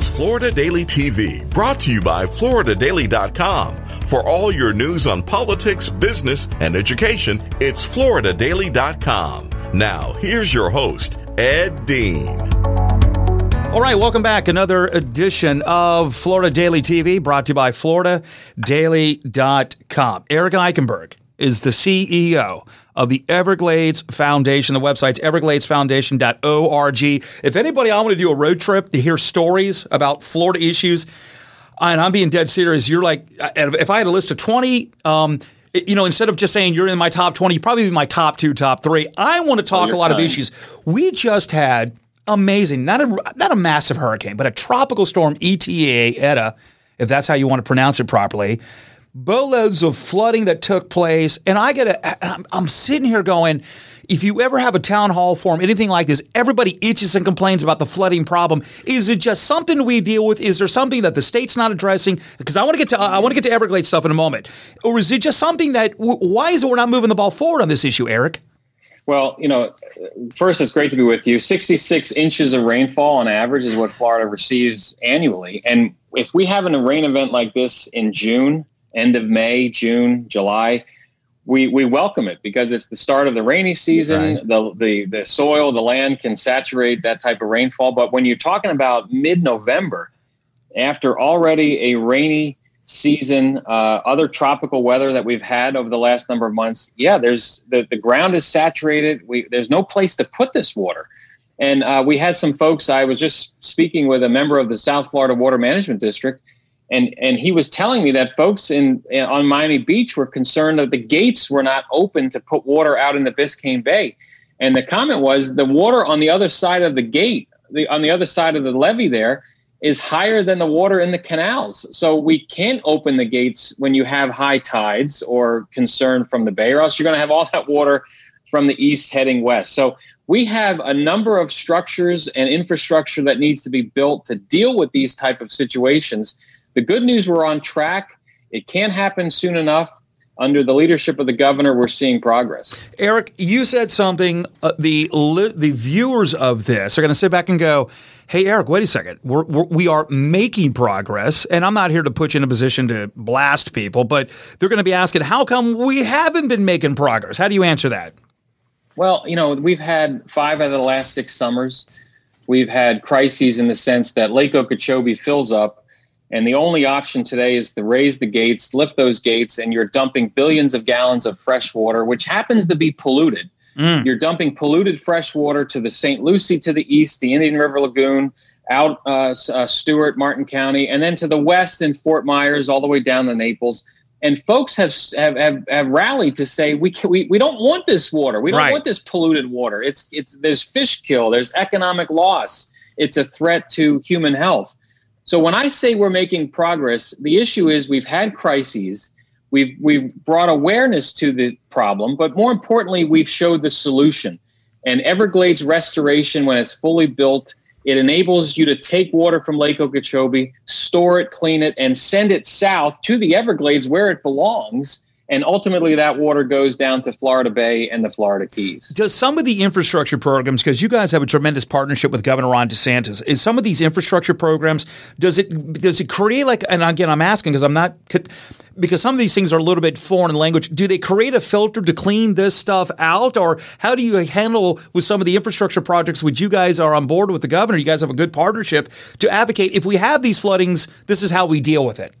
It's Florida Daily TV, brought to you by FloridaDaily.com. For all your news on politics, business, and education, it's FloridaDaily.com. Now, here's your host, Ed Dean. All right, welcome back. Another edition of Florida Daily TV brought to you by FloridaDaily.com. Eric Eikenberg is the CEO of the Everglades Foundation. The website's evergladesfoundation.org. If anybody, I want to do a road trip to hear stories about Florida issues, and I'm being dead serious, you're like, if I had a list of 20, um, you know, instead of just saying you're in my top 20, you probably be my top two, top three. I want to talk a lot of issues. We just had amazing, not a, not a massive hurricane, but a tropical storm, ETA, ETA, if that's how you want to pronounce it properly boatloads of flooding that took place. And I get a, I'm, I'm sitting here going, if you ever have a town hall forum, anything like this, everybody itches and complains about the flooding problem. Is it just something we deal with? Is there something that the state's not addressing? Because I want to get to I want to get to Everglades stuff in a moment. Or is it just something that why is it we're not moving the ball forward on this issue, Eric? Well, you know, first it's great to be with you. 66 inches of rainfall on average is what Florida receives annually, and if we have a rain event like this in June, end of May, June, July, we we welcome it because it's the start of the rainy season. Right. The, the the soil, the land can saturate that type of rainfall. But when you're talking about mid-November, after already a rainy season, uh, other tropical weather that we've had over the last number of months, yeah, there's the, the ground is saturated. We there's no place to put this water. And uh, we had some folks. I was just speaking with a member of the South Florida Water Management District and and he was telling me that folks in, in, on Miami Beach were concerned that the gates were not open to put water out in the Biscayne Bay, and the comment was the water on the other side of the gate, the on the other side of the levee there, is higher than the water in the canals. So we can't open the gates when you have high tides or concern from the bay, or else you're going to have all that water from the east heading west. So we have a number of structures and infrastructure that needs to be built to deal with these type of situations the good news we're on track. It can't happen soon enough. Under the leadership of the governor, we're seeing progress. Eric, you said something. Uh, the the viewers of this are going to sit back and go, "Hey, Eric, wait a second. We're, we're we are making progress." And I'm not here to put you in a position to blast people, but they're going to be asking, "How come we haven't been making progress?" How do you answer that? Well, you know, we've had five out of the last six summers. We've had crises in the sense that Lake Okeechobee fills up and the only option today is to raise the gates, lift those gates, and you're dumping billions of gallons of fresh water, which happens to be polluted. Mm. You're dumping polluted fresh water to the St. Lucie to the east, the Indian River Lagoon, out uh, uh, Stuart, Martin County, and then to the west in Fort Myers, all the way down to Naples. And folks have have, have, have rallied to say we, can, we we don't want this water. We don't right. want this polluted water. It's it's there's fish kill. There's economic loss. It's a threat to human health. So when I say we're making progress, the issue is we've had crises. We've we've brought awareness to the problem, but more importantly, we've showed the solution. And Everglades restoration, when it's fully built, it enables you to take water from Lake Okeechobee, store it, clean it, and send it south to the Everglades where it belongs and ultimately that water goes down to Florida Bay and the Florida Keys. Does some of the infrastructure programs, because you guys have a tremendous partnership with Governor Ron DeSantis, is some of these infrastructure programs does it does it create like? And again, I'm asking because I'm not because some of these things are a little bit foreign language. Do they create a filter to clean this stuff out, or how do you handle with some of the infrastructure projects which you guys are on board with the governor? You guys have a good partnership to advocate. If we have these floodings, this is how we deal with it.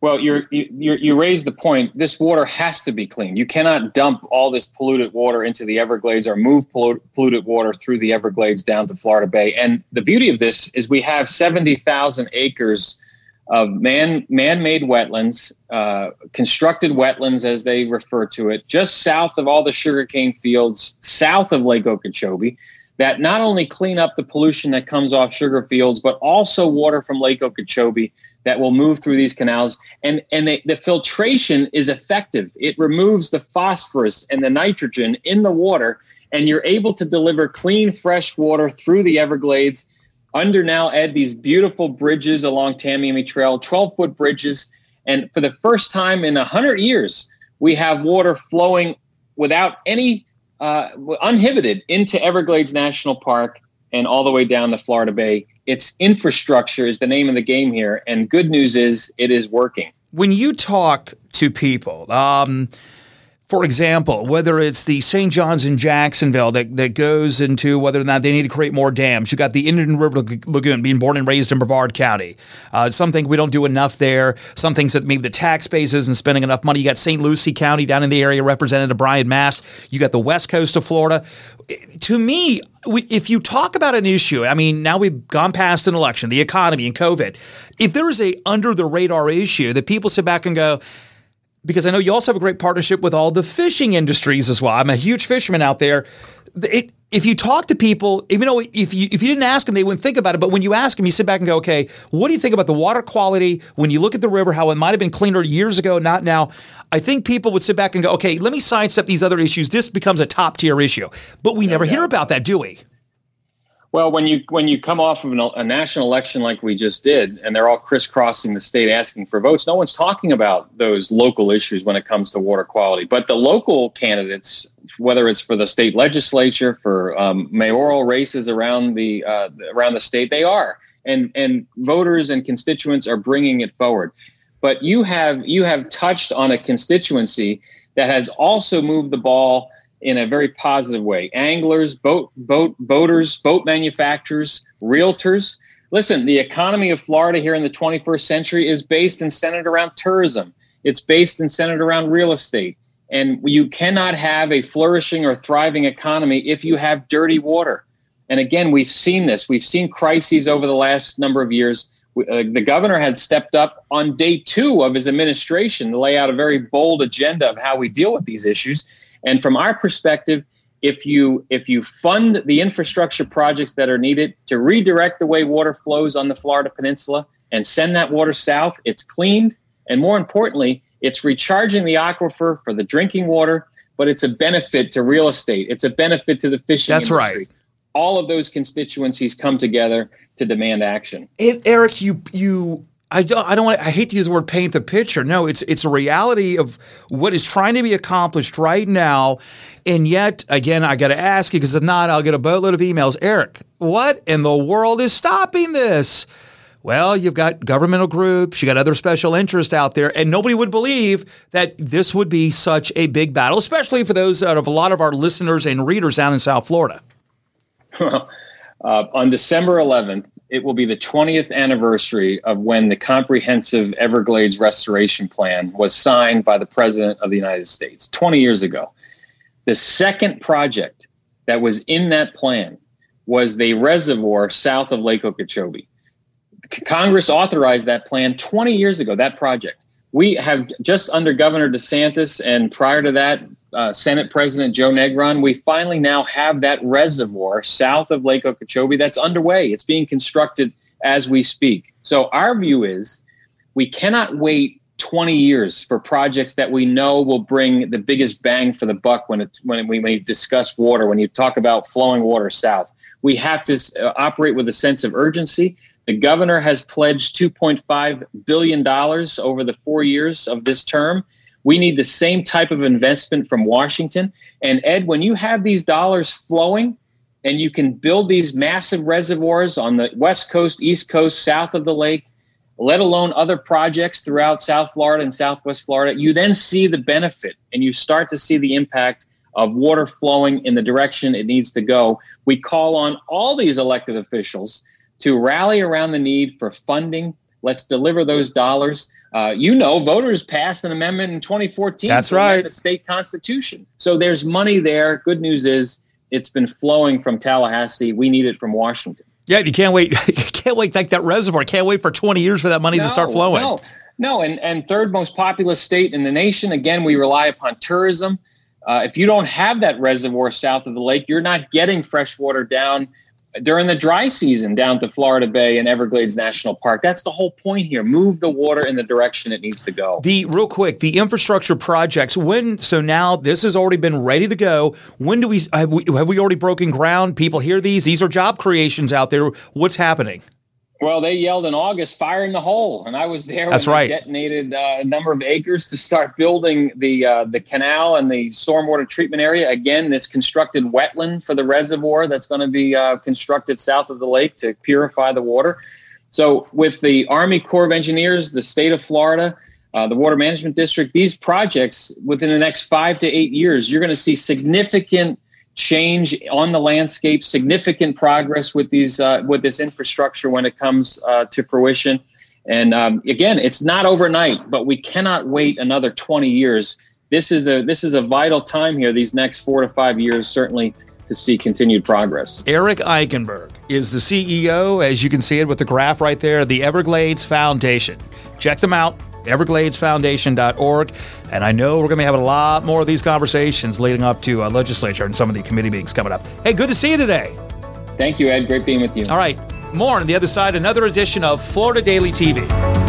Well, you're, you you raise the point. This water has to be clean. You cannot dump all this polluted water into the Everglades or move polluted water through the Everglades down to Florida Bay. And the beauty of this is we have seventy thousand acres of man man-made wetlands, uh, constructed wetlands as they refer to it, just south of all the sugarcane fields, south of Lake Okeechobee, that not only clean up the pollution that comes off sugar fields, but also water from Lake Okeechobee that will move through these canals. And and they, the filtration is effective. It removes the phosphorus and the nitrogen in the water and you're able to deliver clean fresh water through the everglades. Under now ed these beautiful bridges along tamiami trail 12 foot bridges. And for the first time in 100 years we have water flowing without any uh, uninhibited into everglades national park and all the way down the florida bay It's infrastructure is the name of the game here. And good news is it is working. When you talk to people, um, for example, whether it's the St. John's in Jacksonville that, that goes into whether or not they need to create more dams. You got the Indian River Lagoon, being born and raised in Brevard County. Uh, something we don't do enough there. Some things that maybe the tax base isn't spending enough money. You got St. Lucie County down in the area, Representative Brian Mast. You got the west coast of Florida. To me, if you talk about an issue, I mean, now we've gone past an election, the economy and COVID. If there is a under the radar issue that people sit back and go, because I know you also have a great partnership with all the fishing industries as well. I'm a huge fisherman out there. It, if you talk to people, even though if you if you didn't ask them, they wouldn't think about it. But when you ask them, you sit back and go, okay, what do you think about the water quality? When you look at the river, how it might have been cleaner years ago, not now. I think people would sit back and go, okay, let me sidestep these other issues. This becomes a top tier issue. But we never hear about that, do we? Well, when you when you come off of an, a national election like we just did, and they're all crisscrossing the state asking for votes, no one's talking about those local issues when it comes to water quality. But the local candidates, whether it's for the state legislature, for um, mayoral races around the uh, around the state, they are, and and voters and constituents are bringing it forward. But you have you have touched on a constituency that has also moved the ball in a very positive way. Anglers, boat, boat, boaters, boat manufacturers, realtors. Listen, the economy of Florida here in the 21st century is based and centered around tourism. It's based and centered around real estate. And you cannot have a flourishing or thriving economy if you have dirty water. And again, we've seen this. We've seen crises over the last number of years. Uh, the governor had stepped up on day two of his administration to lay out a very bold agenda of how we deal with these issues. And from our perspective, if you if you fund the infrastructure projects that are needed to redirect the way water flows on the Florida Peninsula and send that water south, it's cleaned, and more importantly, it's recharging the aquifer for the drinking water. But it's a benefit to real estate. It's a benefit to the fishing. That's industry. right. All of those constituencies come together to demand action. And Eric, you you I don't, I don't want I hate to use the word paint the picture. No, it's it's a reality of what is trying to be accomplished right now. And yet, again, I got to ask you because if not, I'll get a boatload of emails. Eric, what in the world is stopping this? Well, you've got governmental groups, you got other special interests out there, and nobody would believe that this would be such a big battle, especially for those out of a lot of our listeners and readers down in South Florida. Well, uh, on December 11th, it will be the 20th anniversary of when the comprehensive Everglades restoration plan was signed by the President of the United States 20 years ago. The second project that was in that plan was the reservoir south of Lake Okeechobee. Congress authorized that plan 20 years ago, that project. We have just under Governor DeSantis and prior to that, uh, Senate President Joe Negron, we finally now have that reservoir south of Lake Okeechobee that's underway. It's being constructed as we speak. So our view is we cannot wait 20 years for projects that we know will bring the biggest bang for the buck when it's when we, when discuss water when you talk about flowing water south we have to uh, operate with a sense of urgency the governor has pledged 2.5 billion dollars over the 4 years of this term we need the same type of investment from Washington. And Ed, when you have these dollars flowing and you can build these massive reservoirs on the West Coast, East Coast, south of the lake, let alone other projects throughout South Florida and Southwest Florida, you then see the benefit and you start to see the impact of water flowing in the direction it needs to go. We call on all these elected officials to rally around the need for funding. Let's deliver those dollars. Uh, you know, voters passed an amendment in 2014. That's right. The state constitution. So there's money there. Good news is it's been flowing from Tallahassee. We need it from Washington. Yeah, you can't wait. you can't wait like that reservoir. Can't wait for 20 years for that money no, to start flowing. No, no. And, and third most populous state in the nation. Again, we rely upon tourism. Uh, if you don't have that reservoir south of the lake, you're not getting fresh water down during the dry season down to Florida Bay and Everglades National Park. That's the whole point here. Move the water in the direction it needs to go. The real quick, the infrastructure projects. When so now this has already been ready to go. When do we have we, have we already broken ground? People hear these. These are job creations out there. What's happening? Well, they yelled in August, "Fire in the hole," and I was there. That's when right. Detonated uh, a number of acres to start building the uh, the canal and the stormwater treatment area. Again, this constructed wetland for the reservoir that's going to be uh, constructed south of the lake to purify the water. So, with the Army Corps of Engineers, the state of Florida, uh, the Water Management District, these projects within the next five to eight years, you're going to see significant change on the landscape, significant progress with these uh, with this infrastructure when it comes uh, to fruition. And um, again, it's not overnight, but we cannot wait another 20 years. This is a this is a vital time here. These next four to five years, certainly, to see continued progress. Eric Eikenberg is the CEO, as you can see it with the graph right there, the Everglades Foundation. Check them out, evergladesfoundation.org. And I know we're going to be having a lot more of these conversations leading up to uh, legislature and some of the committee meetings coming up. Hey, good to see you today. Thank you, Ed. Great being with you. All right, more on the other side, another edition of Florida Daily TV.